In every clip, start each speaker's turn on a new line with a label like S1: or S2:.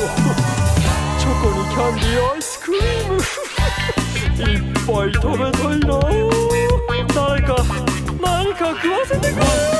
S1: チョコにキャンディーアイスクリーム。いっぱい食べたいな。誰か何か食わせてくれ。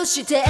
S1: と
S2: して